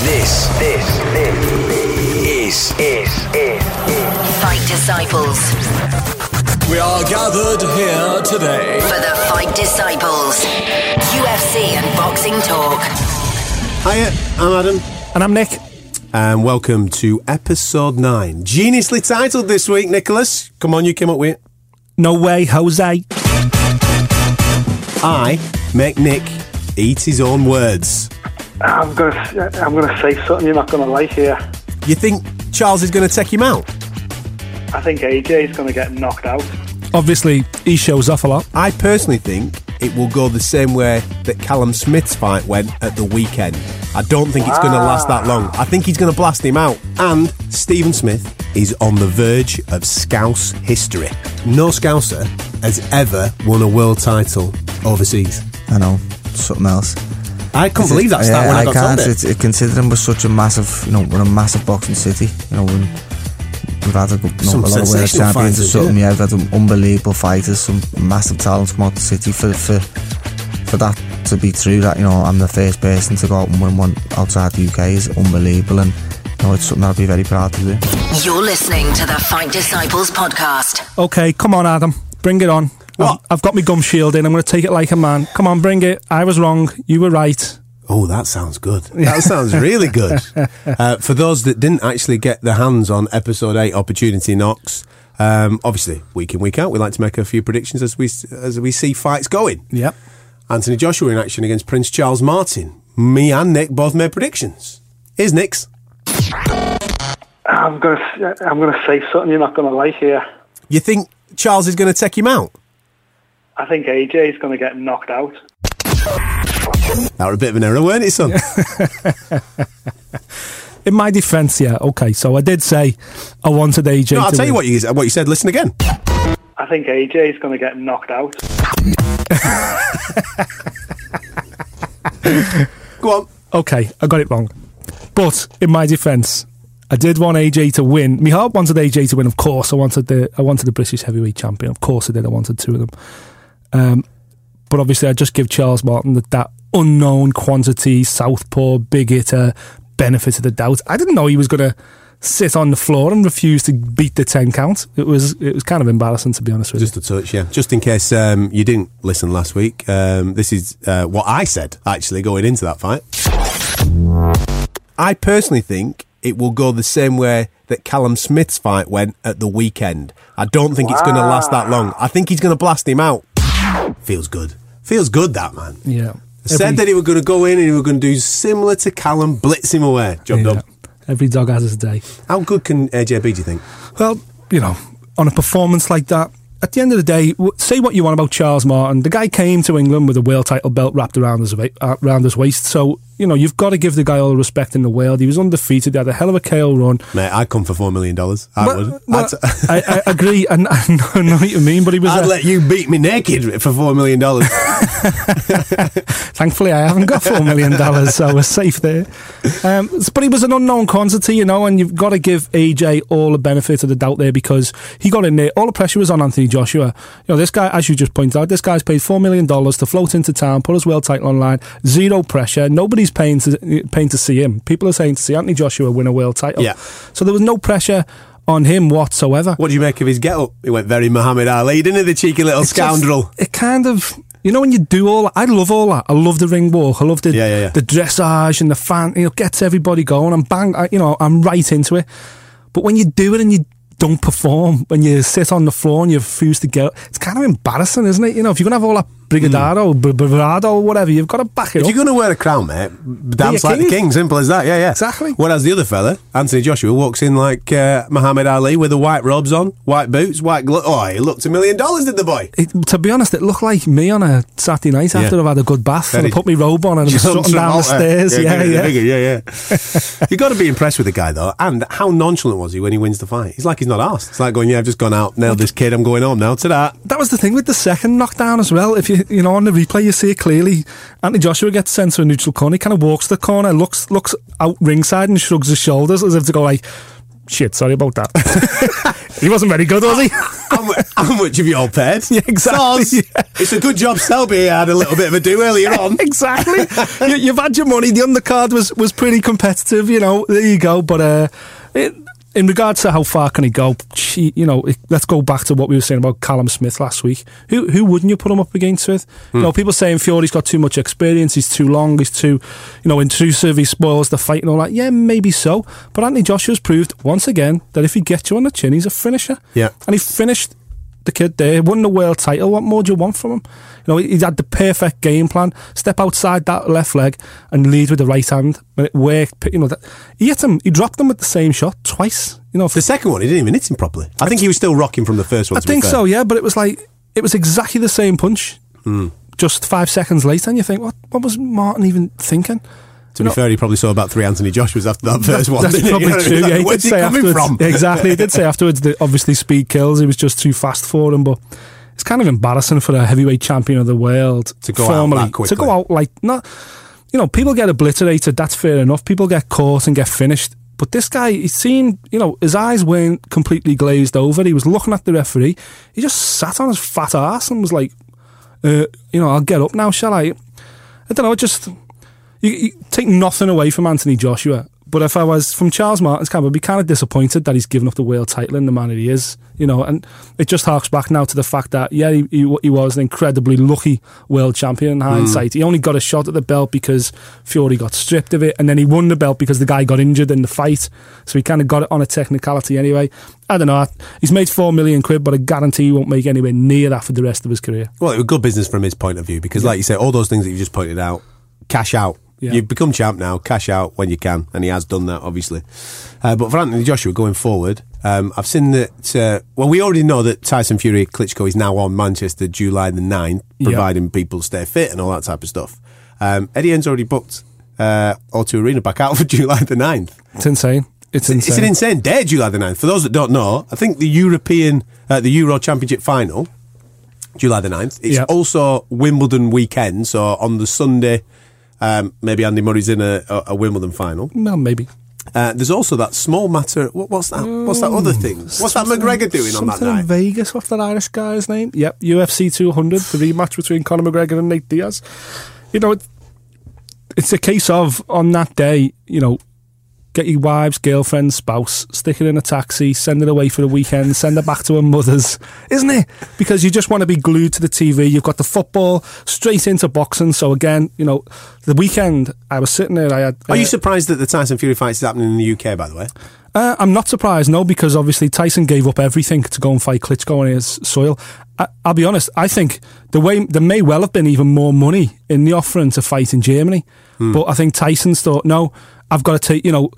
This, this, this is, is, is, Fight Disciples. We are gathered here today. For the Fight Disciples. UFC and boxing talk. Hiya, I'm Adam, And I'm Nick. and welcome to episode 9. Geniusly titled this week, Nicholas. Come on, you came up with it. No way, Jose. I make Nick eat his own words. I'm gonna, I'm gonna say something you're not gonna like here. You think Charles is going to take him out? I think AJ is gonna get knocked out. Obviously, he shows off a lot. I personally think it will go the same way that Callum Smith's fight went at the weekend. I don't think it's going to last that long. I think he's going to blast him out. And Stephen Smith is on the verge of Scouse history. No Scouser has ever won a world title overseas. I know, something else. I can't believe that stat Yeah, when I, I got can't. told it. It's, it, considering we're such a massive, you know, we're a massive boxing city. You know, when we've had a, good- you know, a lot of world champions or fighters, something. Yeah. we've had some unbelievable fighters, some massive talents come out the city for for for that to be true. That you know, I'm the first person to go out and win one outside the UK is unbelievable, and you know, it's something I'll be very proud to do. You're listening to the Fight Disciples podcast. Okay, come on, Adam. Bring it on. What? I've, I've got my gum shield in. I'm going to take it like a man. Come on, bring it. I was wrong. You were right. Oh, that sounds good. That sounds really good. Uh, for those that didn't actually get their hands on episode eight, Opportunity Knocks, um, obviously week in week out, we like to make a few predictions as we as we see fights going. Yep. Anthony Joshua in action against Prince Charles Martin. Me and Nick both made predictions. Here's Nick's. I'm gonna, I'm gonna say something you're not gonna like here. You think Charles is going to take him out? I think AJ is gonna get knocked out. That was a bit of an error, weren't it, son? In my defence, yeah. Okay, so I did say I wanted AJ. no, I'll to tell you what you what you said. Listen again. I think AJ is gonna get knocked out. Go on. Okay, I got it wrong. But in my defence, I did want AJ to win. My heart wanted AJ to win. Of course, I wanted the I wanted the British heavyweight champion. Of course, I did. I wanted two of them. Um, but obviously, I just give Charles Martin that, that unknown quantity, southpaw, big hitter, benefit of the doubt. I didn't know he was going to sit on the floor and refuse to beat the ten count. It was it was kind of embarrassing to be honest with you. Just a touch, yeah. Just in case um, you didn't listen last week, um, this is uh, what I said actually going into that fight. I personally think it will go the same way that Callum Smith's fight went at the weekend. I don't think it's going to last that long. I think he's going to blast him out. Feels good. Feels good, that man. Yeah. Said Every- that he was going to go in and he was going to do similar to Callum, blitz him away. Job done. Every dog has his day. How good can AJ be, do you think? Well, you know, on a performance like that, at the end of the day, say what you want about Charles Martin. The guy came to England with a world title belt wrapped around his, uh, around his waist. So, you know, you've got to give the guy all the respect in the world. He was undefeated. He had a hell of a KO run. Mate, I'd come for $4 million. I But- would. but I, I agree. And I know, I know what you mean, but he was. I'd a- let you beat me naked for $4 million. Thankfully, I haven't got $4 million, so we're safe there. Um, but he was an unknown quantity, you know, and you've got to give AJ all the benefit of the doubt there because he got in there. All the pressure was on Anthony Joshua. You know, this guy, as you just pointed out, this guy's paid $4 million to float into town, put his world title online, zero pressure. Nobody's paying to, paying to see him. People are saying to see Anthony Joshua win a world title. Yeah. So there was no pressure on him whatsoever. What do you make of his get up? He went very Muhammad Ali, didn't he, the cheeky little It's just- scoundrel? it kind of, you know, when you do all that, I love all that. I love the ring walk. I love the Yeah, yeah, yeah. the dressage and the fan. You know, gets everybody going. I'm bang, I, you know, I'm right into it. But when you do it and you don't perform, when you sit on the floor and you refuse to get, it's kind of embarrassing, isn't it? You know, if you're gonna have all that brigadaro, mm. bravado, or whatever, you've got to back it If up. you're going to wear a crown, mate, dance like the king. king. Simple as that. Yeah, yeah. Exactly. Whereas the other fella, Anthony Joshua, walks in like uh, Muhammad Ali with the white robes on, white boots, white glove. Oh, he looked a million dollars, did the boy? It, to be honest, it looked like me on a Saturday night after Yeah. I've had a good bath and I put my robe on and I'm strutting down the stairs. Yeah, yeah. figure, yeah, yeah. you got to be impressed with the guy though, and how nonchalant was he when he wins the fight? He's like he's not asked. It's like going, yeah, I've just gone out, nailed this kid, I'm going home now. To that, That was the thing with the second knockdown as well. If you you know on the replay you see it clearly. Anthony Joshua gets sent to a neutral corner. He kind of walks the corner, looks looks out ringside and shrugs his shoulders as if to go like, Shit, sorry about that. he wasn't very good, was he? how, mu- how much have you all paid? Yeah, exactly, Soz. yeah. It's a good job Selby had a little bit of a do earlier on. exactly. you, you've had your money. The undercard was was pretty competitive. You know, there you go. But uh, it, in regards to how far can he go, gee, you know, let's go back to what we were saying about Callum Smith last week. Who who wouldn't you put him up against with? Hmm. You know, people saying Fury's got too much experience. He's too long. He's too, you know, intrusive. He spoils the fight and all that. Yeah, maybe so. But Anthony Joshua's proved once again that if he gets you on the chin, he's a finisher. Yeah. and he finished the kid there, won the world title. What more do you want from him? You know, he had the perfect game plan. Step outside that left leg and lead with the right hand. When it worked, you know, that, he hit him. He dropped him with the same shot twice. You know, The second one, he didn't even hit him properly. I think he was still rocking from the first one. I think so. Yeah, but it was like it was exactly the same punch. Hmm. Just five seconds later, and you think, what? What was Martin even thinking? To be fair, he probably saw about three Anthony Joshua's after that first one. That's probably You know what I true. Yeah, he did Where's he say coming afterwards. from? exactly, he did say afterwards that obviously speed kills. He was just too fast for him, but it's kind of embarrassing for a heavyweight champion of the world To go out that quickly. To go out like not, you know, people get obliterated. That's fair enough. People get caught and get finished. But this guy, he seemed, you know, his eyes weren't completely glazed over. He was looking at the referee. He just sat on his fat ass and was like, uh, you know, I'll get up now, shall I? I don't know. It just you, you take nothing away from Anthony Joshua. But if I was from Charles Martin's camp, I'd be kind of disappointed that he's given up the world title in the manner he is, you know. And it just harks back now to the fact that yeah, he, he, he was an incredibly lucky world champion in hmm. hindsight. He only got a shot at the belt because Fury got stripped of it, and then he won the belt because the guy got injured in the fight. So he kind of got it on a technicality anyway. I don't know. He's made four million quid, but I guarantee he won't make anywhere near that for the rest of his career. Well, it was good business from his point of view because, like you say, all those things that you just pointed out, cash out. Yeah. You've become champ now, cash out when you can, and he has done that, obviously. Uh, but for Anthony Joshua going forward, um, I've seen that. Uh, well, we already know that Tyson Fury Klitschko is now on Manchester July the 9th, Yeah. providing people stay fit and all that type of stuff. Um, Eddie Hearn's already booked uh, O2 Arena back out for July the 9th. It's insane. It's insane. It's an insane day, July the 9th. For those that don't know, I think the European, uh, the Euro Championship final, July the 9th, it's Yeah. also Wimbledon weekend. So on the Sunday, um, maybe Andy Murray's in a, a, a Wimbledon final. well, maybe. Uh, there's also that small matter. What, what's that? What's that other thing? What's that McGregor doing on that Something in? Vegas. What's that Irish guy's name? Yep, UFC 200, the rematch between Conor McGregor and Nate Diaz. You know, it, it's a case of on that day, you know, get your wives, girlfriend, spouse, stick it in a taxi, send it away for the weekend, send her back to her mother's, isn't it? Because you just want to be glued to the TV. You've got the football straight into boxing. So again, you know, the weekend I was sitting there. I had. Are uh, you surprised that the Tyson Fury fight is happening in the UK, by the way? uh, I'm not surprised, no, because obviously Tyson gave up everything to go and fight Klitschko on his soil. I, I'll be honest, I think the way there may well have been even more money in the offering to fight in Germany, but I think Tyson's thought, no, I've got to take, you know.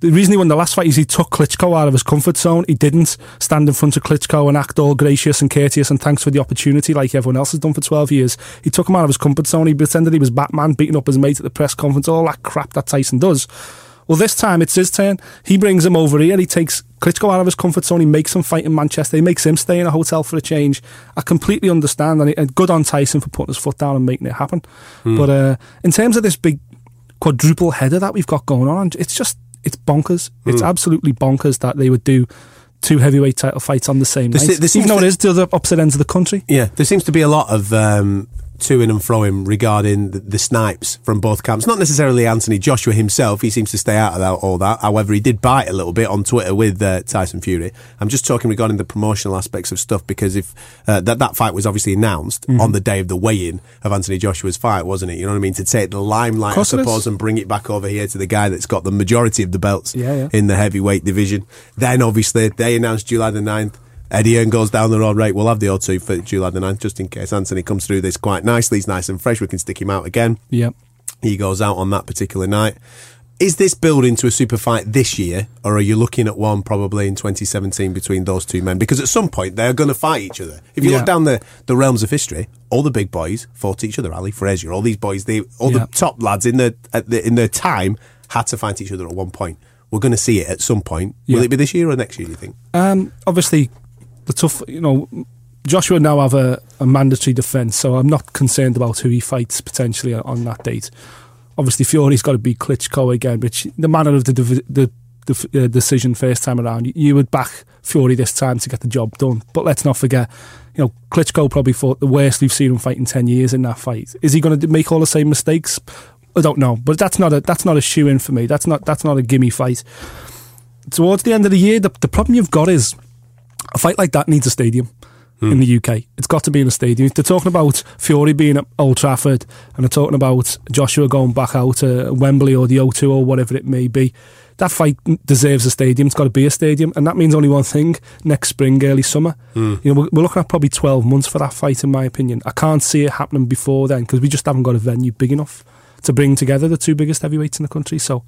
The reason he won the last fight is he took Klitschko out of his comfort zone. He didn't stand in front of Klitschko and act all gracious and courteous and thanks for the opportunity like everyone else has done for 12 years. He took him out of his comfort zone. He pretended he was Batman, beating up his mate at the press conference, all that crap that Tyson does. Well, this time it's his turn. He brings him over here. He takes Klitschko out of his comfort zone. He makes him fight in Manchester. He makes him stay in a hotel for a change. I completely understand. And, and good on Tyson for putting his foot down and making it happen. But uh, in terms of this big quadruple header that we've got going on, it's just, it's bonkers. It's absolutely bonkers that they would do two heavyweight title fights on the same There night. se- there Even though to- it is to the opposite ends of the country. Yeah, there seems to be a lot of um, to-ing and fro him regarding the, the snipes from both camps. Not necessarily Anthony Joshua himself. He seems to stay out of that, all that. However, he did bite a little bit on Twitter with uh, Tyson Fury. I'm just talking regarding the promotional aspects of stuff because if uh, that that fight was obviously announced Mm-hmm. on the day of the weigh-in of Anthony Joshua's fight, wasn't it? You know what I mean? To take the limelight, I course it is. suppose, and bring it back over here to the guy that's got the majority of the belts Yeah, yeah. in the heavyweight division. Then, obviously, they announced July the 9th. Eddie Hearn goes down the road, right? We'll have the O2 for July the 9th, just in case Anthony comes through this quite nicely. He's nice and fresh. We can stick him out again. Yeah. He goes out on that particular night. Is this building to a super fight this year, or are you looking at one probably in 2017 between those two men? Because at some point they're going to fight each other. If you Yeah. look down the, the realms of history, all the big boys fought each other. Ali Frazier, all these boys, they all Yeah. the top lads in their at the, in their time had to fight each other at one point. We're going to see it at some point. Will it be this year or next year? Do you think? Um, obviously, the tough, you know, Joshua now have a, a mandatory defence, so I'm not concerned about who he fights potentially on that date. Obviously, Fury's got to beat Klitschko again, which the manner of the div- the the uh, decision first time around, you, you would back Fury this time to get the job done. But let's not forget, you know, Klitschko probably fought the worst we've seen him fight in ten years in that fight. Is he going to make all the same mistakes? I don't know, but that's not a that's not a shoe in for me. That's not that's not a gimme fight. Towards the end of the year, the, the problem you've got is a fight like that needs a stadium in the UK. It's got to be in a stadium. They're talking about Fury being at Old Trafford, and they're talking about Joshua going back out to Wembley or the O2 or whatever it may be. That fight deserves a stadium. It's got to be a stadium, and that means only one thing: next spring, early summer. Hmm. You know, we're, we're looking at probably twelve months for that fight, in my opinion. I can't see it happening before then because we just haven't got a venue big enough to bring together the two biggest heavyweights in the country. So,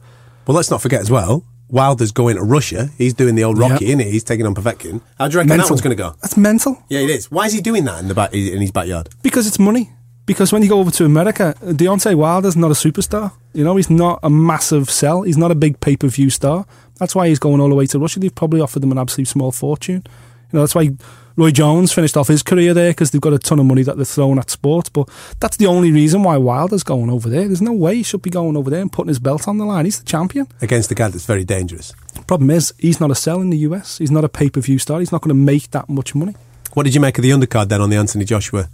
Well, let's not forget as well. Wilder's going to Russia. He's doing the old Rocky, Yeah. isn't he? He's taking on Povetkin. How do you reckon that one's going to go? That's mental. Yeah, it is. Why is he doing that in the back in his backyard? Because it's money. Because when you go over to America, Deontay Wilder's not a superstar. You know, he's not a massive sell. He's not a big pay per view star. That's why he's going all the way to Russia. They've probably offered him an absolute small fortune. You know, that's why Roy Jones finished off his career there because they've got a ton of money that they're throwing at sports. But that's the only reason why Wilder's going over there. There's no way he should be going over there and putting his belt on the line. He's the champion. Against a guy that's very dangerous. Problem is, he's not a sell in the US. He's not a pay per view star. He's not going to make that much money. What did you make of the undercard then on the Anthony Joshua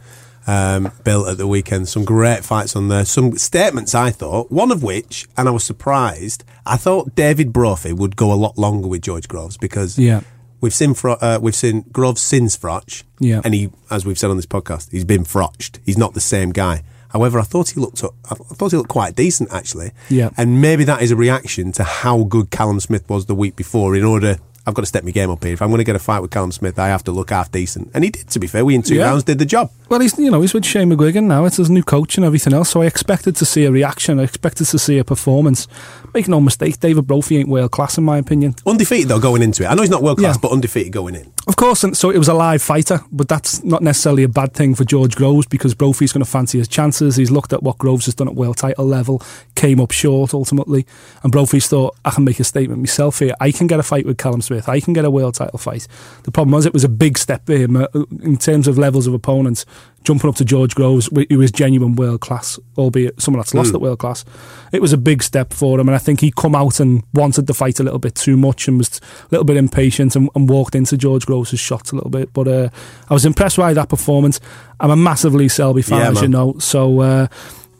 um, bill at the weekend? Some great fights on there. Some statements, I thought. One of which, and I was surprised, I thought David Brophy would go a lot longer with George Groves because Yeah. We've seen Fro- uh, we've seen Groves since Froch. Yeah. And he, as we've said on this podcast, he's been frotched. He's not the same guy. However, I thought he looked, I thought he looked quite decent actually. Yeah. And maybe that is a reaction to how good Callum Smith was the week before. In order, I've got to step my game up here. If I'm going to get a fight with Callum Smith, I have to look half decent, and he did. To be fair, we in two Yeah. rounds did the job. Well, he's you know he's with Shane McGuigan now. It's his new coach and everything else. So I expected to see a reaction. I expected to see a performance. Make no mistake, David Brophy ain't world class in my opinion. Undefeated though going into it. I know he's not world class, Yeah. but undefeated going in. Of course, and so it was a live fighter, but that's not necessarily a bad thing for George Groves because Brophy's going to fancy his chances. He's looked at what Groves has done at world title level, came up short ultimately, and Brophy's thought, I can make a statement myself here. I can get a fight with Callum Smith. I can get a world title fight. The problem was it was a big step for him uh, in terms of levels of opponents. Jumping up to George Groves, wh- who is genuine world class, albeit someone that's lost at world class. It was a big step for him, and I think he come out and wanted the fight a little bit too much and was a little bit impatient and, and walked into George Groves' shots a little bit. But uh, I was impressed by that performance. I'm a massive Lee Selby fan, Yeah, as you know. So uh,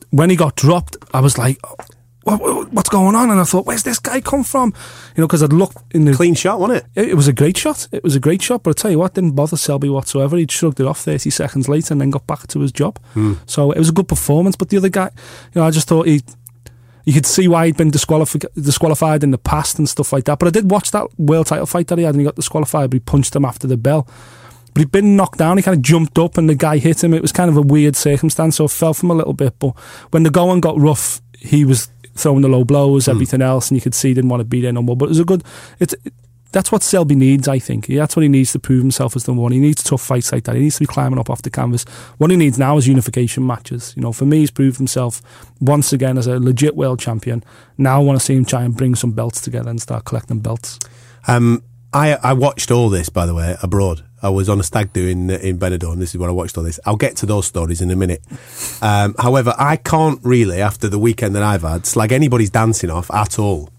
when he got dropped, I was like, what, what- what's going on? And I thought, where's this guy come from? You know, because I'd looked in the Clean shot, wasn't it? it, it was a great shot. It was a great shot, but I tell you what, didn't bother Selby whatsoever. He shrugged it off 30 seconds later and then got back to his job. Hmm. So it was a good performance. But the other guy, you know, I just thought he. You could see why he'd been disqualified, disqualified in the past and stuff like that. But I did watch that world title fight that he had, and he got disqualified. But he punched him after the bell. But he'd been knocked down. He kind of jumped up, and the guy hit him. It was kind of a weird circumstance, so it fell from a little bit. But when the going got rough, he was throwing the low blows, everything else, and you could see he didn't want to beat it no more. But it was a good. It's that's what Selby needs, I think. That's what he needs to prove himself as the one. He needs tough fights like that. He needs to be climbing up off the canvas. What he needs now is unification matches. You know, for me, he's proved himself once again as a legit world champion. Now I want to see him try and bring some belts together and start collecting belts. Um, I I watched all this by the way abroad. I was on a stag do in in Benidorm. This is where I watched all this. I'll get to those stories in a minute. Um, however, I can't really, after the weekend that I've had, slag anybody's dancing off at all.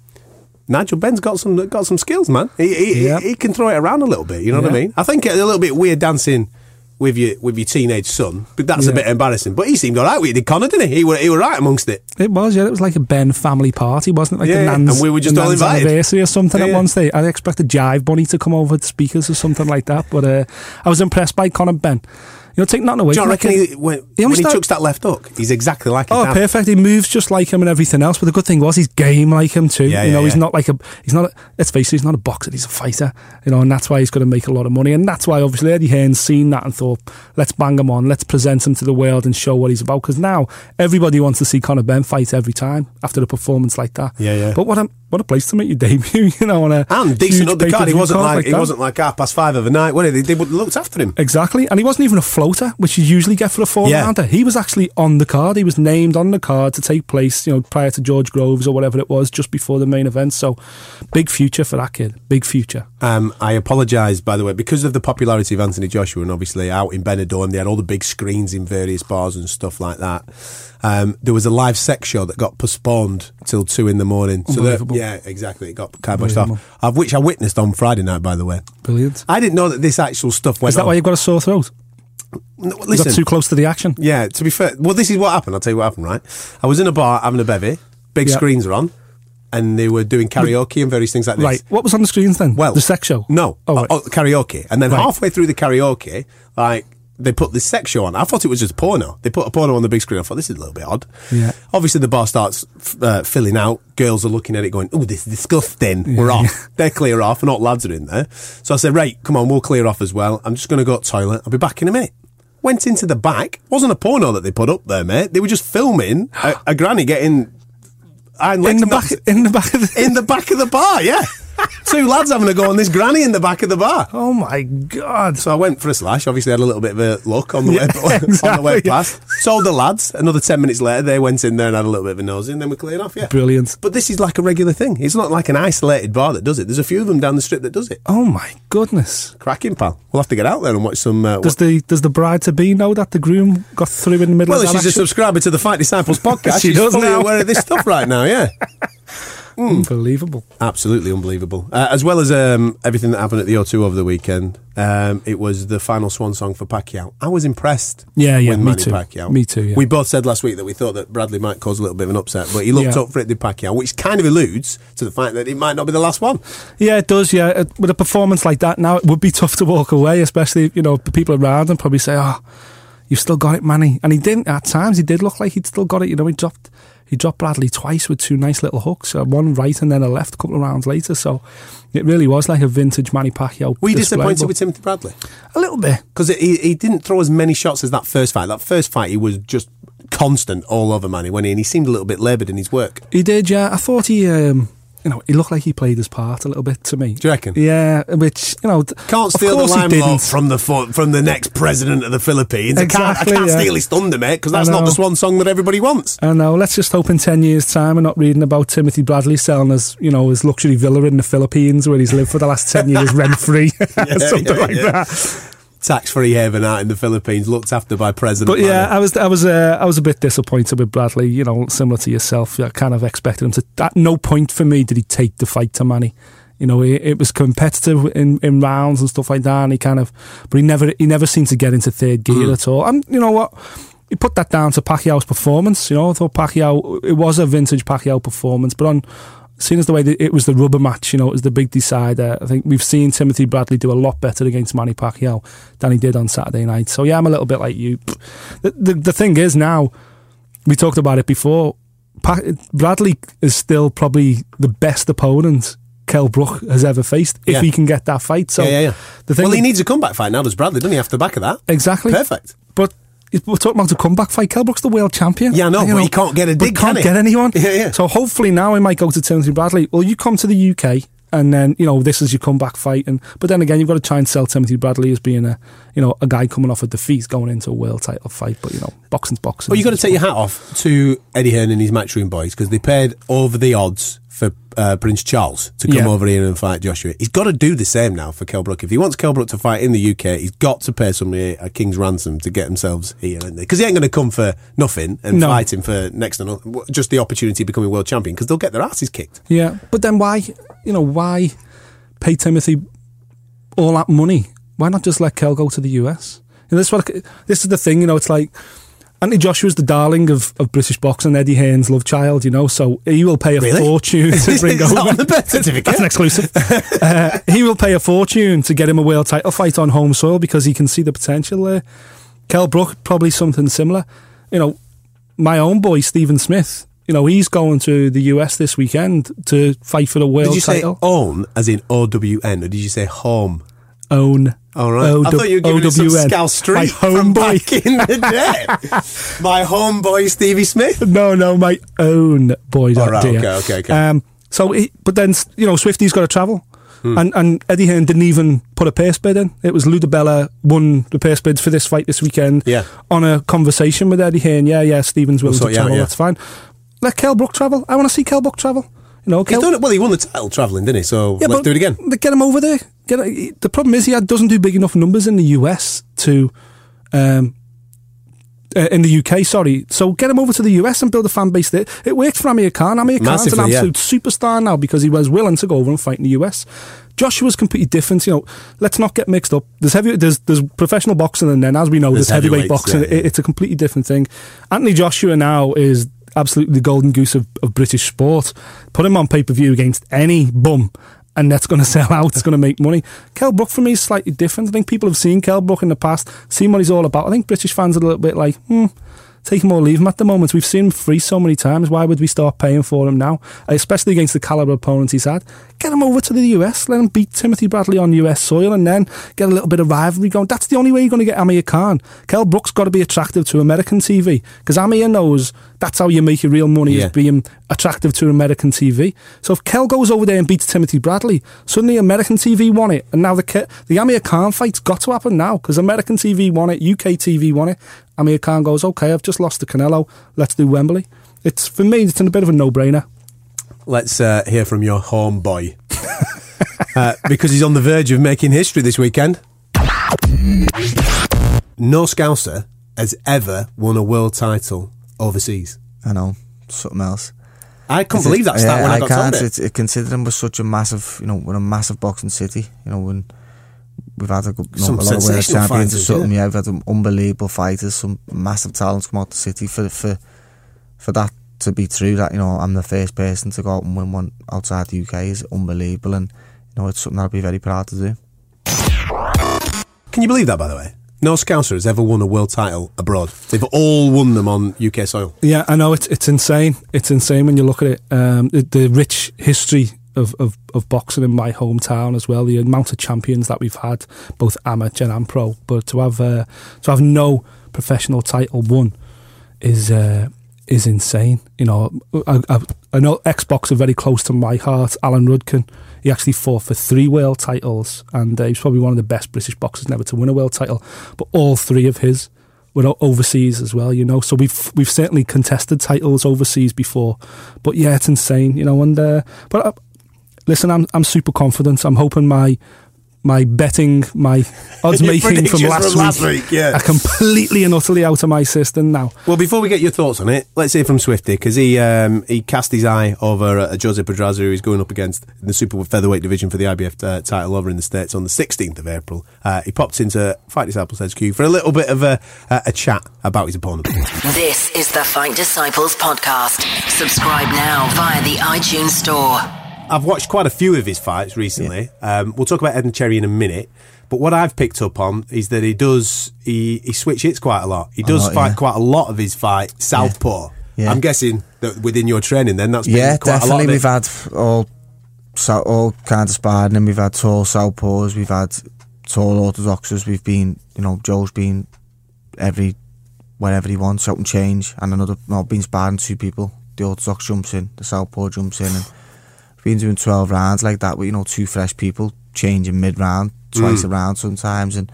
Nigel Benn's got some got some skills, man. He he, Yeah. he, he can throw it around a little bit. You know what I mean? I think it's a little bit weird dancing with your with your teenage son, but that's a bit embarrassing. But he seemed all right with it. Did Conor, didn't he? He were he were right amongst it. It was, yeah. It was like a Benn family party, wasn't it? Like Yeah, the yeah. Nan's, And we were just all Nan's invited. anniversary or something Yeah, at yeah. one stage. I expected Jive Bunny to come over the speakers or something like that. But uh, I was impressed by Conor Benn. You know, take nothing away Do you reckon he, when, He when almost he chucks that left hook, he's exactly like Oh, dad. perfect! He moves just like him and everything else. But the good thing was he's game like him too. Yeah, you know, yeah, he's not like a. He's not. A, let's face it, he's not a boxer. He's a fighter. You know, and that's why he's going to make a lot of money. And that's why obviously Eddie Hearn's seen that and thought, let's bang him on, let's present him to the world and show what he's about. Because now everybody wants to see Conor Benn fight every time after a performance like that. Yeah, yeah. But what a what a place to make your debut. You know, on a And decent huge undercard. He pay-per-view wasn't card like, he wasn't like half past five of a night. What they, they looked after him. Exactly, and he wasn't even a floater, which you usually get for a four Yeah. rounder. He was actually on the card. He was named on the card to take place, you know, prior to George Groves or whatever it was, just before the main event. So, big future for that kid. Big future. Um, I apologise, by the way, because of the popularity of Anthony Joshua, and obviously out in Benidorm, they had all the big screens in various bars and stuff like that. Um, there was a live sex show that got postponed till two in the morning. So, that-. Yeah, exactly. It got kind kiboshed off. Of which I witnessed on Friday night, by the way. Brilliant. I didn't know that this actual stuff went Is that on. why you've got a sore throat? No, You listen, got too close to the action. Yeah, to be fair, well, this is what happened. I'll tell you what happened, right? I was in a bar having a bevy, big Yeah. screens are on, and they were doing karaoke and various things like this. Right. What was on the screens then? Well, the sex show. No, Oh, right. oh, karaoke. And then Right. halfway through the karaoke, like, they put this sex show on. I thought it was just porno. They put a porno on the big screen. I thought this is a little bit odd. Yeah. Obviously, the bar starts uh, filling out. Girls are looking at it, going, "Oh, this is disgusting." We're off. They're clear off, and all lads are in there. So I said, "Right, come on, we'll clear off as well. I'm just going to go to the toilet. I'll be back in a minute." Went into the back. Wasn't a porno that they put up there, mate. They were just filming a, a granny getting in the back. In the back of the. in the back of the bar. Yeah, two lads having a go on this granny in the back of the bar. oh my god. So I went for a slash. Obviously, had a little bit of a look on the Yeah, way on the way past. Told the lads. Another ten minutes later, they went in there and had a little bit of a nosy, and then we cleared off. Yeah, Brilliant. But this is like a regular thing. It's not like an isolated bar that does it. There's a few of them down the strip that does it. Oh my goodness. Cracking, pal. We'll have to get out there and watch some. Uh, Does the does the bride to be know that the groom got through in the middle well, of if that she's a subscriber to the Fight Disciples podcast. She she's does fully now. aware of this stuff right now. Yeah. Unbelievable. Absolutely unbelievable. Uh, as well as um, everything that happened at the O2 over the weekend, um, it was the final swan song for Pacquiao. I was impressed. Yeah, yeah, with me Manny too. Pacquiao. Me too, yeah. We both said last week that we thought that Bradley might cause a little bit of an upset, but he looked Yeah. up for it, did Pacquiao, which kind of alludes to the fact that it might not be the last one. Yeah, it does. Yeah, with a performance like that, now it would be tough to walk away, especially you know the people around him probably say, "Oh, you've still got it, Manny." And he didn't. At times, he did look like he'd still got it. You know, he dropped he dropped Bradley twice with two nice little hooks, uh, one right and then a left, a couple of rounds later. So it really was like a vintage Manny Pacquiao. Were you display, disappointed with Timothy Bradley? a little bit? Because he, he didn't throw as many shots as that first fight. That first fight, he was just constant all over Manny, when he? And he seemed a little bit laboured in his work. He did. Yeah, I thought he. Um, you know, he looked like he played his part a little bit to me. Do you reckon? Yeah, which you know, Can't of steal the limelight from the from the next president of the Philippines. I Exactly, can't, I can't yeah. steal his thunder, mate, because that's not the swan song that everybody wants. I know. Let's just hope in ten years' time we're not reading about Timothy Bradley selling his, you know, his luxury villa in the Philippines where he's lived for the last ten years rent free, something yeah, like yeah. that. Tax-free haven out in the Philippines, looked after by President. But yeah. I was, I was, uh, I was a bit disappointed with Bradley. You know, similar to yourself, I kind of expected him to. At no point for me did he take the fight to Manny. You know, it, it was competitive in, in rounds and stuff like that, and he kind of, but he never, he never seemed to get into third gear at all. And you know what? He put that down to Pacquiao's performance. You know, I thought Pacquiao, it was a vintage Pacquiao performance, but on seeing as the way it was the rubber match, you know, it was the big decider. I think we've seen Timothy Bradley do a lot better against Manny Pacquiao than he did on Saturday night. So yeah, I'm a little bit like you. The, the, the thing is now, we talked about it before. Pa- Bradley is still probably the best opponent Kell Brook has ever faced if Yeah. he can get that fight. So yeah, yeah, yeah. the thing well, he needs a comeback fight now, does Bradley? Doesn't he? After the back of that, exactly perfect. But we're talking about a comeback fight. Kell Brook's the world champion. Yeah, I know, but he can't get a but dig, Can't can get anyone. Yeah, yeah. So hopefully now he might go to Timothy Bradley. Well, you come to the UK. And then you know this is your comeback fight, and but then again you've got to try and sell Timothy Bradley as being a you know a guy coming off a defeat going into a world title fight. But you know boxing's boxing. Well, you've got to take your hat off to Eddie Hearn and his matchroom boys because they paid over the odds for uh, Prince Charles to come Yeah. over here and fight Joshua. He's got to do the same now for Kell Brook. If he wants Kell Brook to fight in the UK, he's got to pay somebody a king's ransom to get themselves here, because he ain't going to come for nothing and No. fight him for next to nothing, just the opportunity of becoming world champion because they'll get their asses kicked. Yeah, but then why, you know, why pay Timothy all that money? Why not just let Kell go to the US? You know, this is what this is the thing. You know, it's like Anthony Joshua's the darling of, of British boxing. Eddie Hearn's love child. You know, so he will pay a Really? fortune to bring Is that over. on the birth certificate? That's an exclusive. uh, he will pay a fortune to get him a world title fight on home soil because he can see the potential there. Kell Brook probably something similar. You know, my own boy Stephen Smith. You know, he's going to the US this weekend to fight for the world title. Did you say title. own as in O W N, or did you say home? Own. All right. O- I thought you were giving it some OWN. Scal My Street from back in the day. My homeboy Stevie Smith. No, no, my own boy. All right, dear. okay, okay, okay. Um, so, he, but then you know, Swifty's got to travel, Hmm. and and Eddie Hearn didn't even put a purse bid in. It was Lou DiBella won the purse bids for this fight this weekend. Yeah. On a conversation with Eddie Hearn, yeah, yeah, Stevens willing sort to you out, travel. yeah. That's fine. Let Kell Brook travel. I want to see Kell Brook travel. You know, it. Well, he won the title travelling, didn't he? So yeah, let's do it again. Get him over there. Get the problem is he had- doesn't do big enough numbers in the US to um, Uh, in the UK, sorry. So get him over to the US and build a fan base there. It worked for Amir Khan. Amir Khan's an Massively, yeah. absolute superstar now because he was willing to go over and fight in the US. Joshua's completely different. You know, let's not get mixed up. There's heavy, there's there's professional boxing, and then as we know, There's there's, heavyweight boxing. yeah, yeah. It- it's a completely different thing. Anthony Joshua now is absolutely the golden goose of, of British sport. Put him on pay per view against any bum. And that's going to sell out. It's going to make money. Kell Brook for me is slightly different. I think people have seen Kell Brook in the past, seen what he's all about. I think British fans are a little bit like, hmm, take him or leave him at the moment. We've seen him free so many times. Why would we start paying for him now? Especially against the caliber opponents he's had. Get him over to the US. Let him beat Timothy Bradley on US soil and then get a little bit of rivalry going. That's the only way you're going to get Amir Khan. Kell Brook's got to be attractive to American TV because Amir knows that's how you make your real money Yeah. is being attractive to American TV. So if Kell goes over there and beats Timothy Bradley, suddenly American TV won it, and now the Ke- the Amir Khan fight's got to happen now because American TV won it, UK TV won it. Amir Khan goes, okay, I've just lost to Canelo, let's do Wembley. It's for me, it's a bit of a no-brainer. Let's uh, hear from your homeboy. uh, because he's on the verge of making history this weekend. No Scouser has ever won a world title overseas. I know something else. I can't believe that stat Yeah, when I, got can't. told it. It's, it, considering we're such a massive, you know, we're a massive boxing city. You know, when we've had a, good, you know, a lot of world champions or something. yeah. Yeah, we've had some unbelievable fighters, some massive talents come out the city for for for that to be true. That you know, I'm the first person to go out and win one outside the UK is unbelievable, and you know, it's something I'd be very proud to do. Can you believe that, by the way? No Scouser has ever won a world title abroad. They've all won them on UK soil. Yeah, I know it's it's insane. It's insane when you look at it. Um, the, the rich history of, of, of boxing in my hometown as well. The amount of champions that we've had, both amateur and pro. But to have uh, to have no professional title won is uh, is insane. You know, I, I, I know Xbox are very close to my heart. Alan Rudkin, he actually fought for three world titles, and uh, he's probably one of the best British boxers never to win a world title. But all three of his were overseas as well. You know, so we've we've certainly contested titles overseas before. But yeah, it's insane. You know, and uh, but. Uh, Listen, I'm I'm super confident. I'm hoping my my betting, my odds making from last, from last week, yeah. are completely and utterly out of my system now. Well, before we get your thoughts on it, let's hear from Swifty because he um, he cast his eye over at Jose Pedraza, who he's going up against in the super featherweight division for the IBF uh, title over in the states on the 16th of April. Uh, he popped into Fight Disciples HQ for a little bit of a, a, a chat about his opponent. This is the Fight Disciples podcast. Subscribe now via the iTunes Store. I've watched quite a few of his fights recently. Um, we'll talk about Edner Cherry in a minute. But what I've picked up on is that he does he, he switch hits quite a lot. He does lot, fight yeah. quite a lot of his fight southpaw. Yeah. I'm guessing that within your training, then that's been Yeah, quite definitely. a lot. Of. We've had all all kinds of sparring, and we've had tall southpaws, we've had tall orthodoxes. We've been, you know, Joe's been every wherever he wants, out and change, and another. No, been sparring two people. The orthodox jumps in, the southpaw jumps in, and we've been doing twelve rounds like that with you know two fresh people changing mid round, twice mm. a round sometimes, and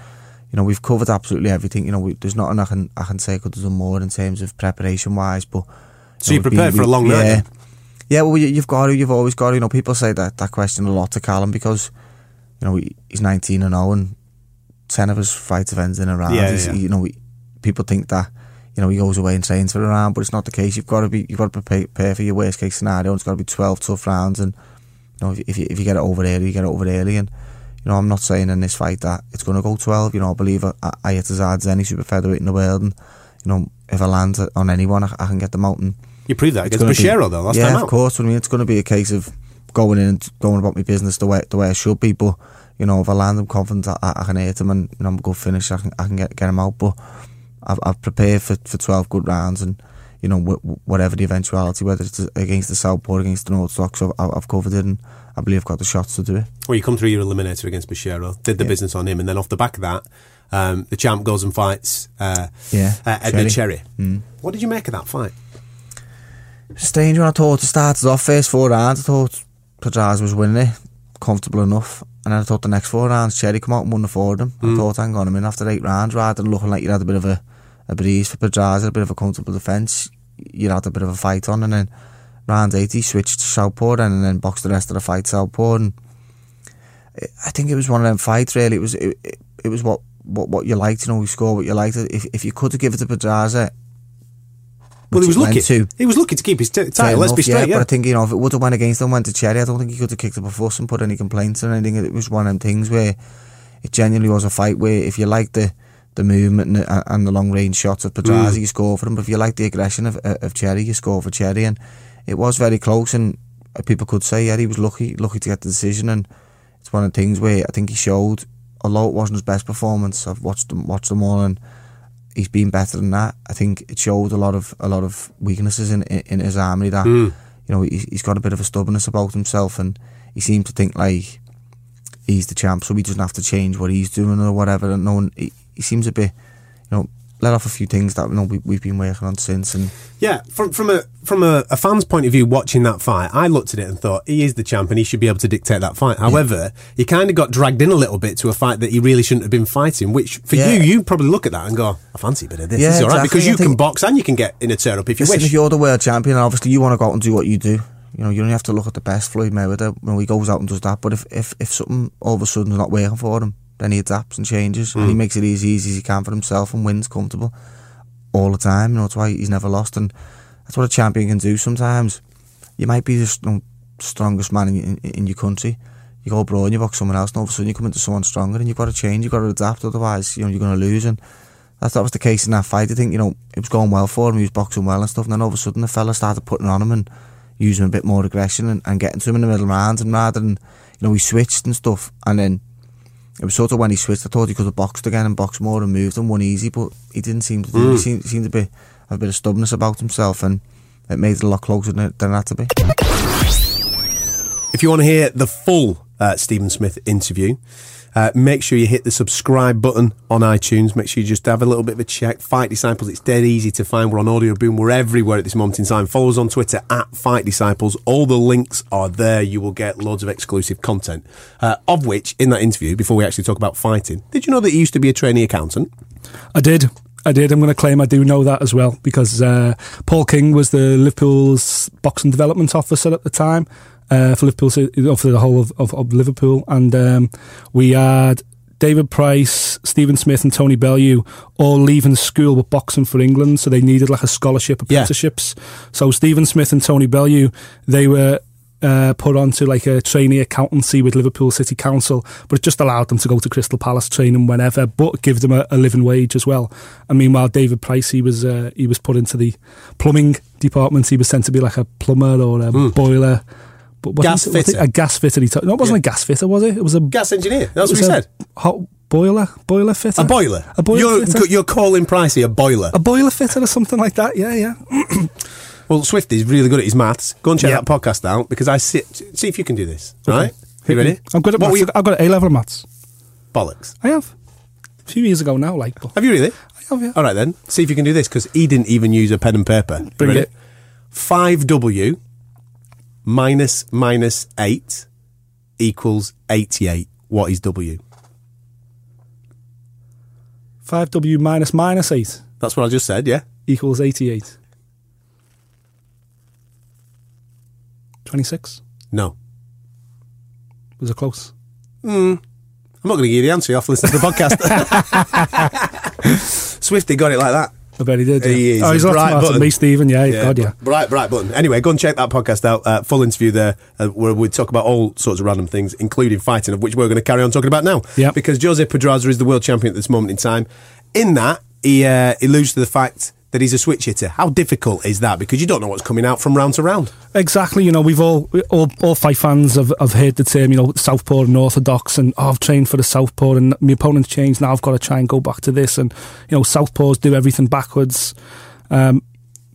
you know we've covered absolutely everything. You know, we, there's nothing I can I can say I could have done more in terms of preparation wise, but. So know, you're we've been- prepared for a long night, Yeah, yeah, well, you, you've got to, you've always got to. You know, people say that that question a lot to Callum because, you know, he's 19 and 0 and 10 of his fights have ended in a round. Yeah, yeah. You know, we, people think that, you know, he goes away and trains for a round, but it's not the case. You've got to be, you've got to prepare, for your worst case scenario. and It's got to be 12 tough rounds, and you know, if, if you if you get it over early, you get it over early. And you know, I'm not saying in this fight that it's going to go 12. You know, I believe I, I hit as hard as any super featherweight in the world, and you know, if I land on anyone, I, I can get the out and You proved that it's against Boschiero, though, last yeah, time of out. course. I mean, it's going to be a case of going in and going about my business the way the way I should be. But you know, if I land, I'm confident I, I can hit him and you know, I'm a good finish. I can I can get get him out. But I've, I've prepared for, for 12 good rounds and. You know, wh- whatever the eventuality, whether it's against the Southpaw or against the Orthodox, I've, I've covered it and I believe I've got the shots to do it. Well, you come through your eliminator against Boschiero, did the Yeah. business on him, and then off the back of that, um, the champ goes and fights uh, Yeah, uh, Edner Cherry. Cherry. Mm. What did you make of that fight? strange when I thought it started off first four rounds. I thought Pedraza was winning it, comfortable enough. And then I thought the next four rounds, Cherry come out and won the four of them. I thought, hang on a minute, after eight rounds, rather than looking like you had a bit of a, a breeze for Pedraza, a bit of a comfortable defence, you had a bit of a fight on. And then round 80 switched to Southpaw and then boxed the rest of the fight Southpaw. And I think it was one of them fights, really. It was it, it, it was what what what you liked. You know, we scored what you liked. If if you could have given it to Pedraza, eh, Well, he was which it went lucky. to, He was lucky to keep his t- title. Let's be straight. Yeah, But I think you know if it would have went against him, went to Cherry, I don't think he could have kicked up a fuss and put any complaints or anything. It was one of them things where it genuinely was a fight where if you liked the the movement and the, and the long range shots of Pedraza, mm. you score for him. But if you like the aggression of uh, of Cherry, you score for Cherry. And it was very close. And uh, people could say, yeah, he was lucky, lucky to get the decision. And it's one of the things where I think he showed, although it wasn't his best performance, I've watched them, watched them all, and he's been better than that. I think it showed a lot of a lot of weaknesses in in, in his armory that mm. you know he, he's got a bit of a stubbornness about himself, and he seems to think like he's the champ, so he doesn't have to change what he's doing or whatever. And no one, he, he seems a bit, you know, let off a few things that you know we, we've been working on since, and Yeah, from from a from a, a fan's point of view, watching that fight, I looked at it and thought he is the champ and he should be able to dictate that fight. However, he kind of got dragged in a little bit to a fight that he really shouldn't have been fighting. Which for Yeah. you, you probably look at that and go, "I fancy a bit of this. Yeah, is all right," exactly. because you can box and you can get in a turn up if you Listen, wish. if you're the world champion, obviously you want to go out and do what you do. You know, you don't have to look at the best Floyd Mayweather. Know, he goes out and does that. But if, if, if something all of a sudden is not working for him, then he adapts and changes. And he hmm. makes it as easy as he can for himself and wins comfortable all the time. You know, that's why he's never lost. And that's what a champion can do sometimes. You might be the strongest man in, in, in your country. You go abroad and you box someone else, and all of a sudden you come into someone stronger, and you've got to change, you've got to adapt, otherwise, you know, you're going to lose. And that's, that was the case in that fight. I think, you know, it was going well for him, he was boxing well and stuff, and then all of a sudden the fella started putting on him and using a bit more aggression and, and getting to him in the middle round, and rather than, you know, he switched and stuff, and then it was sort of when he switched, I thought he could have boxed again and boxed more and moved and won easy, but he didn't seem to do. He seemed, seemed to be have a bit of stubbornness about himself, and it made it a lot closer than it, than it had to be. If you want to hear the full uh, Stephen Smith interview, uh, make sure you hit the subscribe button on iTunes. Make sure you just have a little bit of a check. Fight Disciples, it's dead easy to find. We're on Audio Boom. We're everywhere at this moment in time. Follow us on Twitter at Fight Disciples. All the links are there. You will get loads of exclusive content. Uh, of which, in that interview, before we actually talk about fighting, did you know that he used to be a trainee accountant? I did. I did. I'm going to claim I do know that as well because uh, Paul King was the Liverpool's boxing development officer at the time uh, for Liverpool, for the whole of, of, of Liverpool, and um, we had David Price, Stephen Smith, and Tony Bellew all leaving school but boxing for England, so they needed like a scholarship Yeah. apprenticeships. So Stephen Smith and Tony Bellew, they were uh, put onto like a trainee accountancy with Liverpool City Council, but it just allowed them to go to Crystal Palace training whenever, but give them a, a living wage as well. And meanwhile, David Price, he was uh, he was put into the plumbing department. He was sent to be like a plumber or a boiler. But Gas it- was it fitter. a gas fitter. He t- no, it wasn't a gas fitter, was it? It was a Gas engineer. That's what he said. Hot boiler, boiler fitter, A boiler. a boiler You're, fitter, you're calling Pricey a boiler. a boiler fitter or something like that. Yeah, yeah. Well, Swifty's really good at his maths. Go and check Yeah. that podcast out because I sit. See if you can do this. All right? You ready? I'm good at what maths. You? I've got A level maths. Bollocks. I have. A few years ago now, like, Have you really? I have, yeah. All right then. See if you can do this because he didn't even use a pen and paper. Bring it. Five W minus minus eight equals eighty-eight. What is W? 5W minus minus 8 That's what I just said. Yeah. equals 88. 26? No. Was it close? Hmm. I'm not going to give you the answer. You have to listen to the podcast. Swifty got it like that. I bet he did. Yeah. He is oh, he's bright button. me, Stephen. Yeah, God, yeah. Right, right button. Anyway, go and check that podcast out. Uh, full interview there, uh, where we talk about all sorts of random things, including fighting, of which we're going to carry on talking about now. Yeah. Because Jose Pedraza is the world champion at this moment in time. In that, he uh, alludes to the fact that he's a switch hitter. How difficult is that? Because you don't know what's coming out from round to round. Exactly. You know, we've all, all, all fight fans have, have heard the term, you know, Southpaw and Orthodox, and oh, I've trained for the Southpaw, and my opponent's changed. Now I've got to try and go back to this. And, you know, Southpaws do everything backwards. Um,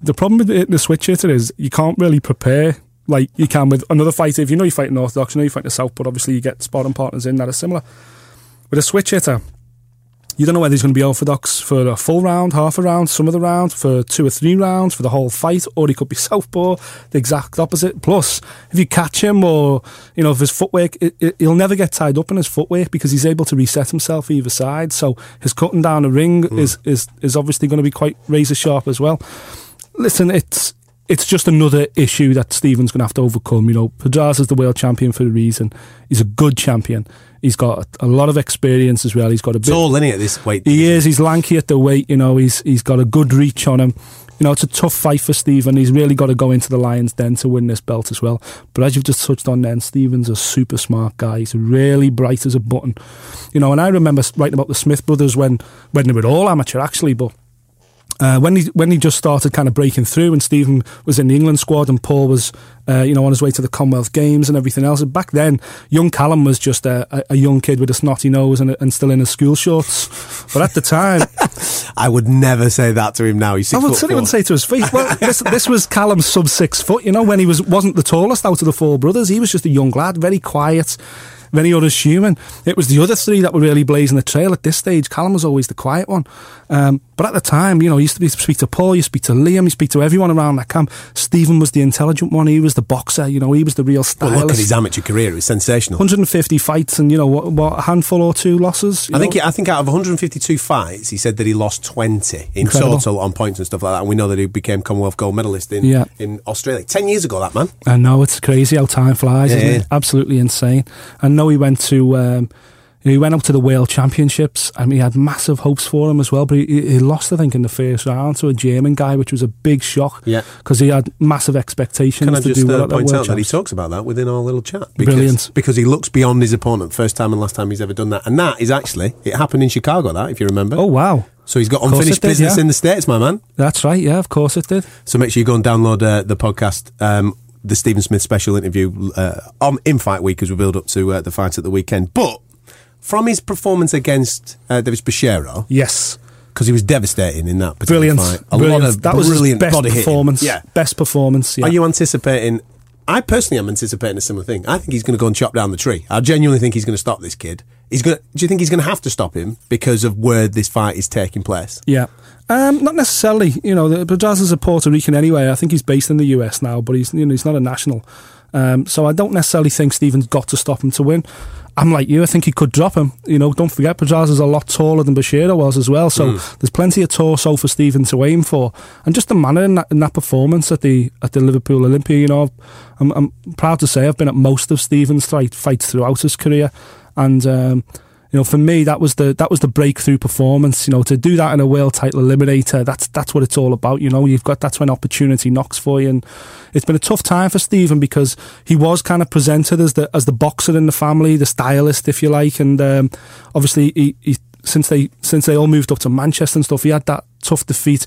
the problem with the, the switch hitter is you can't really prepare like you can with another fighter. If you know you're fighting Orthodox, you know you're fighting the Southpaw, obviously you get sparring partners in that are similar. With a switch hitter, you don't know whether he's going to be orthodox for a full round, half a round, some of the round, for two or three rounds, for the whole fight, or he could be southpaw, the exact opposite. Plus, if you catch him, or you know, if his footwork, it, it, he'll never get tied up in his footwork because he's able to reset himself either side. So his cutting down the ring hmm. is is is obviously going to be quite razor sharp as well. Listen, it's it's just another issue that Stephen's going to have to overcome. You know, Pedraza's the world champion for a reason. He's a good champion. He's got a, lot of experience as well. He's got a bit. Tall, he, at this weight? He is. He's lanky at the weight. You know, he's he's got a good reach on him. You know, it's a tough fight for Stephen. He's really got to go into the Lions Den to win this belt as well. But as you've just touched on, then Stephen's a super smart guy. He's really bright as a button. You know, and I remember writing about the Smith brothers when when they were all amateur actually, but uh, when he when he just started kind of breaking through, and Stephen was in the England squad, and Paul was, uh, you know, on his way to the Commonwealth Games and everything else. And back then, young Callum was just a, a, a young kid with a snotty nose and, and still in his school shorts. But at the time, I would never say that to him now. He's six I would certainly wouldn't say to his face. Well, this, this was Callum's sub six foot. You know, when he was wasn't the tallest out of the four brothers, he was just a young lad, very quiet, very unassuming. It was the other three that were really blazing the trail at this stage. Callum was always the quiet one. Um, but at the time, you know, he used to be, speak to Paul, you speak to Liam, you speak to everyone around that camp. Stephen was the intelligent one. He was the boxer. You know, he was the real But stylist. look at his amateur career; it was sensational. 150 fights and you know what, what a handful or two losses. I think know? I think out of 152 fights, he said that he lost 20 in Incredible. total on points and stuff like that. And we know that he became Commonwealth gold medalist in Yeah. in Australia ten years ago. That man. I know it's crazy how time flies, Yeah, isn't it? Absolutely insane. I know he went to um, he went up to the World Championships and he had massive hopes for him as well, but he, he lost, I think, in the first round to a German guy, which was a big shock. Yeah. because he had massive expectations Can I to just do well uh, point out that he talks about that within our little chat? Because, Brilliant. Because he looks beyond his opponent. First time and last time he's ever done that, and that is actually it happened in Chicago. That, if you remember. Oh wow, So he's got unfinished did, business yeah. in the states, my man. that's right. Yeah, of course it did. So make sure you go and download uh, the podcast, um, the Stephen Smith special interview uh, on in Fight Week as we build up to uh, the fight at the weekend. But from his performance against uh, Devis Boschiero, Yes, because he was devastating in that particular brilliant. fight, a brilliant. lot of that was brilliant best body hitting. performance. Yeah. best performance. Yeah. Are you anticipating? I personally am anticipating a similar thing. I think he's going to go and chop down the tree. I genuinely think he's going to stop this kid. He's going. To, do you think he's going to have to stop him because of where this fight is taking place? Yeah. Um, not necessarily. You know, the Pedraza's a Puerto Rican anyway. I think he's based in the US now, but he's you know he's not a national. Um, so I don't necessarily think Stephen's got to stop him to win. I'm like you. I think he could drop him. You know, don't forget Pedraza's a lot taller than Boschiero was as well. So there's plenty of torso for Stephen to aim for, and just the manner in that, in that performance at the at the Liverpool Olympia. You know, I'm, I'm proud to say I've been at most of Stephen's fight, fights throughout his career, and. Um, you know, for me, that was the that was the breakthrough performance. You know, to do that in a world title eliminator, that's that's what it's all about. You know, you've got that's when opportunity knocks for you, and it's been a tough time for Stephen because he was kind of presented as the as the boxer in the family, the stylist, if you like, and um, obviously he, he since they since they all moved up to Manchester and stuff, he had that tough defeat.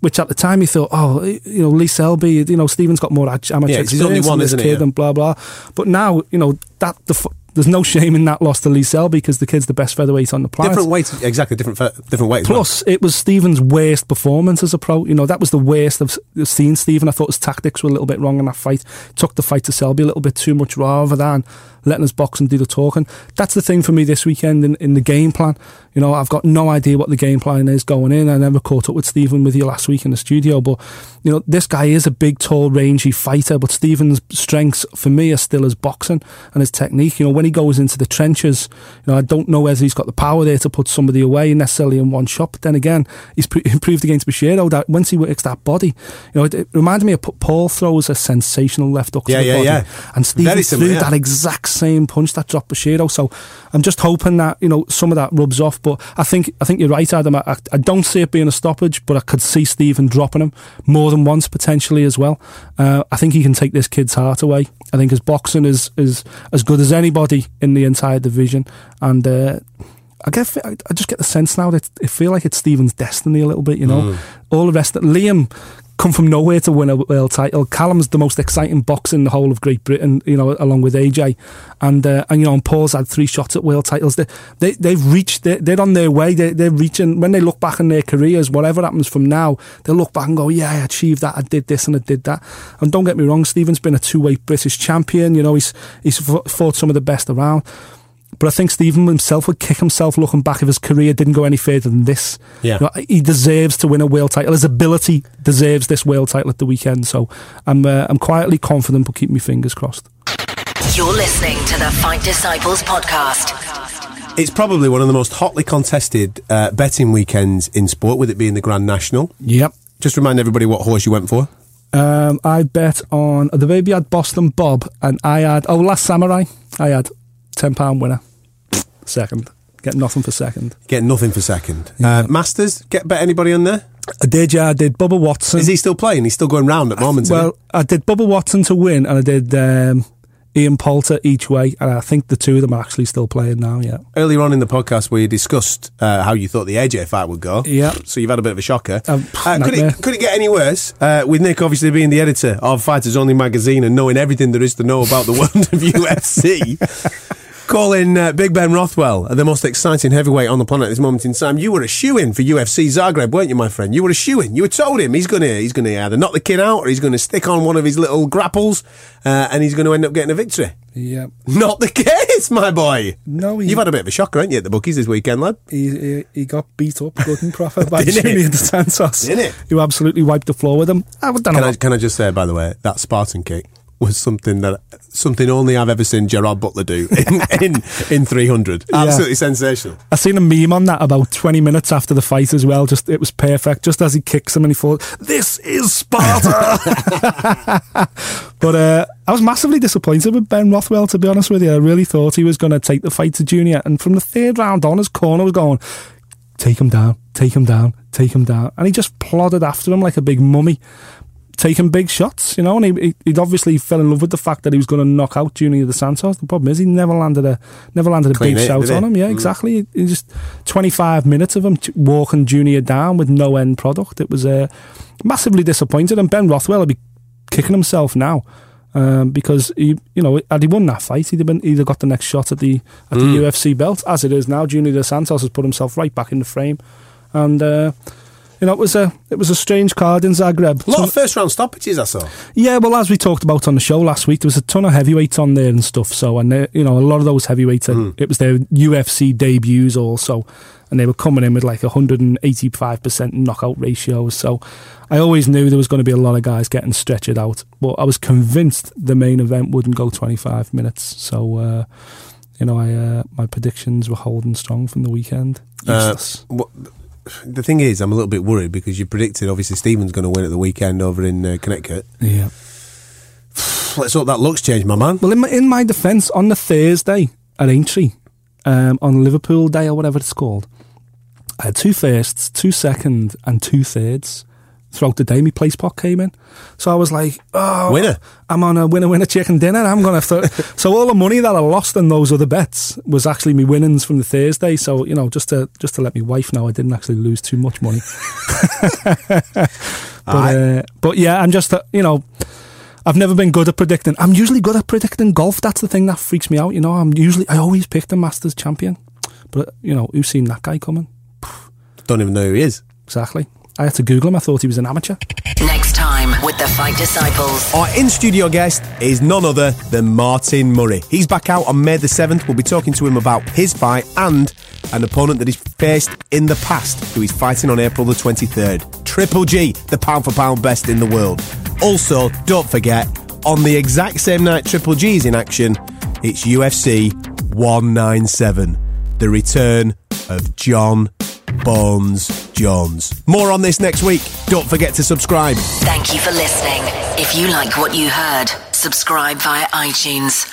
Which at the time you thought, oh, you know, Lee Selby, you know, Stephen's got more amateur Yeah, experience he's only than one, this isn't he? kid, Yeah. and blah blah. But now, you know, that the there's no shame in that loss to Lee Selby because the kid's the best featherweight on the planet. Different weights, exactly different fe- different weights. Plus, it was Stephen's worst performance as a pro. You know, that was the worst I've seen Stephen. I thought his tactics were a little bit wrong in that fight. Took the fight to Selby a little bit too much rather than letting us box and do the talking. That's the thing for me this weekend in, in the game plan. You know, I've got no idea what the game plan is going in. I never caught up with Stephen with you last week in the studio, but, you know, this guy is a big, tall, rangy fighter, but Stephen's strengths for me are still his boxing and his technique. You know, when he goes into the trenches, you know, I don't know whether he's got the power there to put somebody away necessarily in one shot. But then again, he's pre- improved against Boschiero that once he works that body, you know, it, it reminded me of Paul throws a sensational left hook Yeah, to the yeah, body, yeah. and Stephen Very threw similar, yeah. that exact same punch that dropped Boschiero. So I'm just hoping that you know some of that rubs off. But I think I think you're right, Adam. I, I don't see it being a stoppage, but I could see Stephen dropping him more than once potentially as well. Uh, I think he can take this kid's heart away. I think his boxing is is as good as anybody in the entire division, and. Uh, I get, I I just get the sense now that it feel like it's Stephen's destiny a little bit. You know, all the rest. That Liam come from nowhere to win a world title. Callum's the most exciting boxer in the whole of Great Britain. You know, along with AJ, and uh, and you know, and Paul's had three shots at world titles. They they they've reached. They're, they're on their way. They, they're reaching. When they look back in their careers, whatever happens from now, they'll look back and go, "Yeah, I achieved that. I did this and I did that." And don't get me wrong, Stephen's been a two-way British champion. You know, he's he's fought some of the best around. But I think Stephen himself would kick himself looking back if his career didn't go any further than this. Yeah. You know, he deserves to win a world title. His ability deserves this world title at the weekend. So I'm uh, I'm quietly confident, but keep my fingers crossed. You're listening to the Fight Disciples podcast. It's probably one of the most hotly contested uh, betting weekends in sport, with it being the Grand National. Yep. Just remind everybody what horse you went for. Um, I bet on the baby had Boston Bob, and I had oh Last Samurai. I had ten pound winner. second. Get nothing for second. Get nothing for second. Uh, Masters, get bet anybody on there? I did, yeah. I did Bubba Watson. Is he still playing? He's still going round at the moment. Well, I did Bubba Watson to win, and I did um, Ian Poulter each way, and I think the two of them are actually still playing now. Yeah. earlier on in the podcast we discussed uh, how you thought the AJ fight would go. Yeah. So you've had a bit of a shocker. Um, Uh, could, it, could it get any worse? Uh, with Nick obviously being the editor of Fighters Only magazine and knowing everything there is to know about the world of UFC. Calling uh, Big Ben Rothwell the most exciting heavyweight on the planet at this moment in time. You were a shoe in for UFC Zagreb, weren't you, my friend? You were a shoe in. You were told him he's gonna he's gonna either knock the kid out or he's gonna stick on one of his little grapples, uh, and he's going to end up getting a victory. Yeah. Not the case, my boy. No, he- You've had a bit of a shocker, haven't you, at the bookies this weekend, lad? He, he, he got beat up good and proper by? Junior dos Santos. Didn't he? Who absolutely wiped the floor with him. I don't know. Can I, can I just say, by the way, that Spartan kick was something that something only I've ever seen Gerard Butler do in in, in 300. Yeah. Absolutely sensational. I seen a meme on that about 20 minutes after the fight as well. Just it was perfect. Just as he kicks him and he thought, "This is Sparta." but uh, I was massively disappointed with Ben Rothwell. To be honest with you, I really thought he was going to take the fight to Junior, and from the third round on, his corner was going, "Take him down, take him down, take him down," and he just plodded after him like a big mummy. Taking big shots, you know, and he, he he'd obviously fell in love with the fact that he was going to knock out Junior dos Santos. The problem is he never landed a never landed a Clean big hit, shout on him. Yeah, exactly. He- just 25 minutes of him walking Junior down with no end product. It was uh, massively disappointed. And Ben Rothwell will be kicking himself now um, because he, you know, had he won that fight, he'd have been either got the next shot at the at the UFC belt. As it is now, Junior dos Santos has put himself right back in the frame, and. Uh, you know, it was a it was a strange card in Zagreb. A lot of first round stoppages, I saw. Yeah, well, as we talked about on the show last week, there was a ton of heavyweights on there and stuff. So, and they, you know, a lot of those heavyweights, uh, it was their UFC debuts also, and they were coming in with like 185% knockout ratios. So, I always knew there was going to be a lot of guys getting stretched out, but I was convinced the main event wouldn't go 25 minutes. So, uh, you know, I uh, my predictions were holding strong from the weekend. Uh, what, the thing is, I'm a little bit worried because you predicted obviously Stephen's going to win at the weekend over in uh, Connecticut. yeah. Let's hope that looks changed, my man. Well, in my, in my defence, on the Thursday at Aintree, um, on Liverpool Day or whatever it's called, I had two firsts, two second, and two thirds throughout the day. My place pot came in, so I was like, "Oh, Winner. I'm on a winner, winner chicken dinner. I'm gonna." Th-. so all the money that I lost in those other bets was actually my winnings from the Thursday. So you know, just to just to let my wife know, I didn't actually lose too much money. but uh, but yeah, I'm just uh, you know. I've never been good at predicting. I'm usually good at predicting golf. That's the thing that freaks me out. You know, I'm usually I always pick the Masters champion, but you know, who's seen that guy coming? Don't even know who he is. Exactly. I had to Google him. I thought he was an amateur. Next time with the Fight Disciples. Our in studio guest is none other than Martin Murray. He's back out on May the 7th. We'll be talking to him about his fight and an opponent that he's faced in the past who he's fighting on April the 23rd. Triple G, the pound for pound best in the world. Also, don't forget, on the exact same night Triple G is in action, it's UFC 197. The return of John Bones Jones. More on this next week. Don't forget to subscribe. Thank you for listening. If you like what you heard, subscribe via iTunes.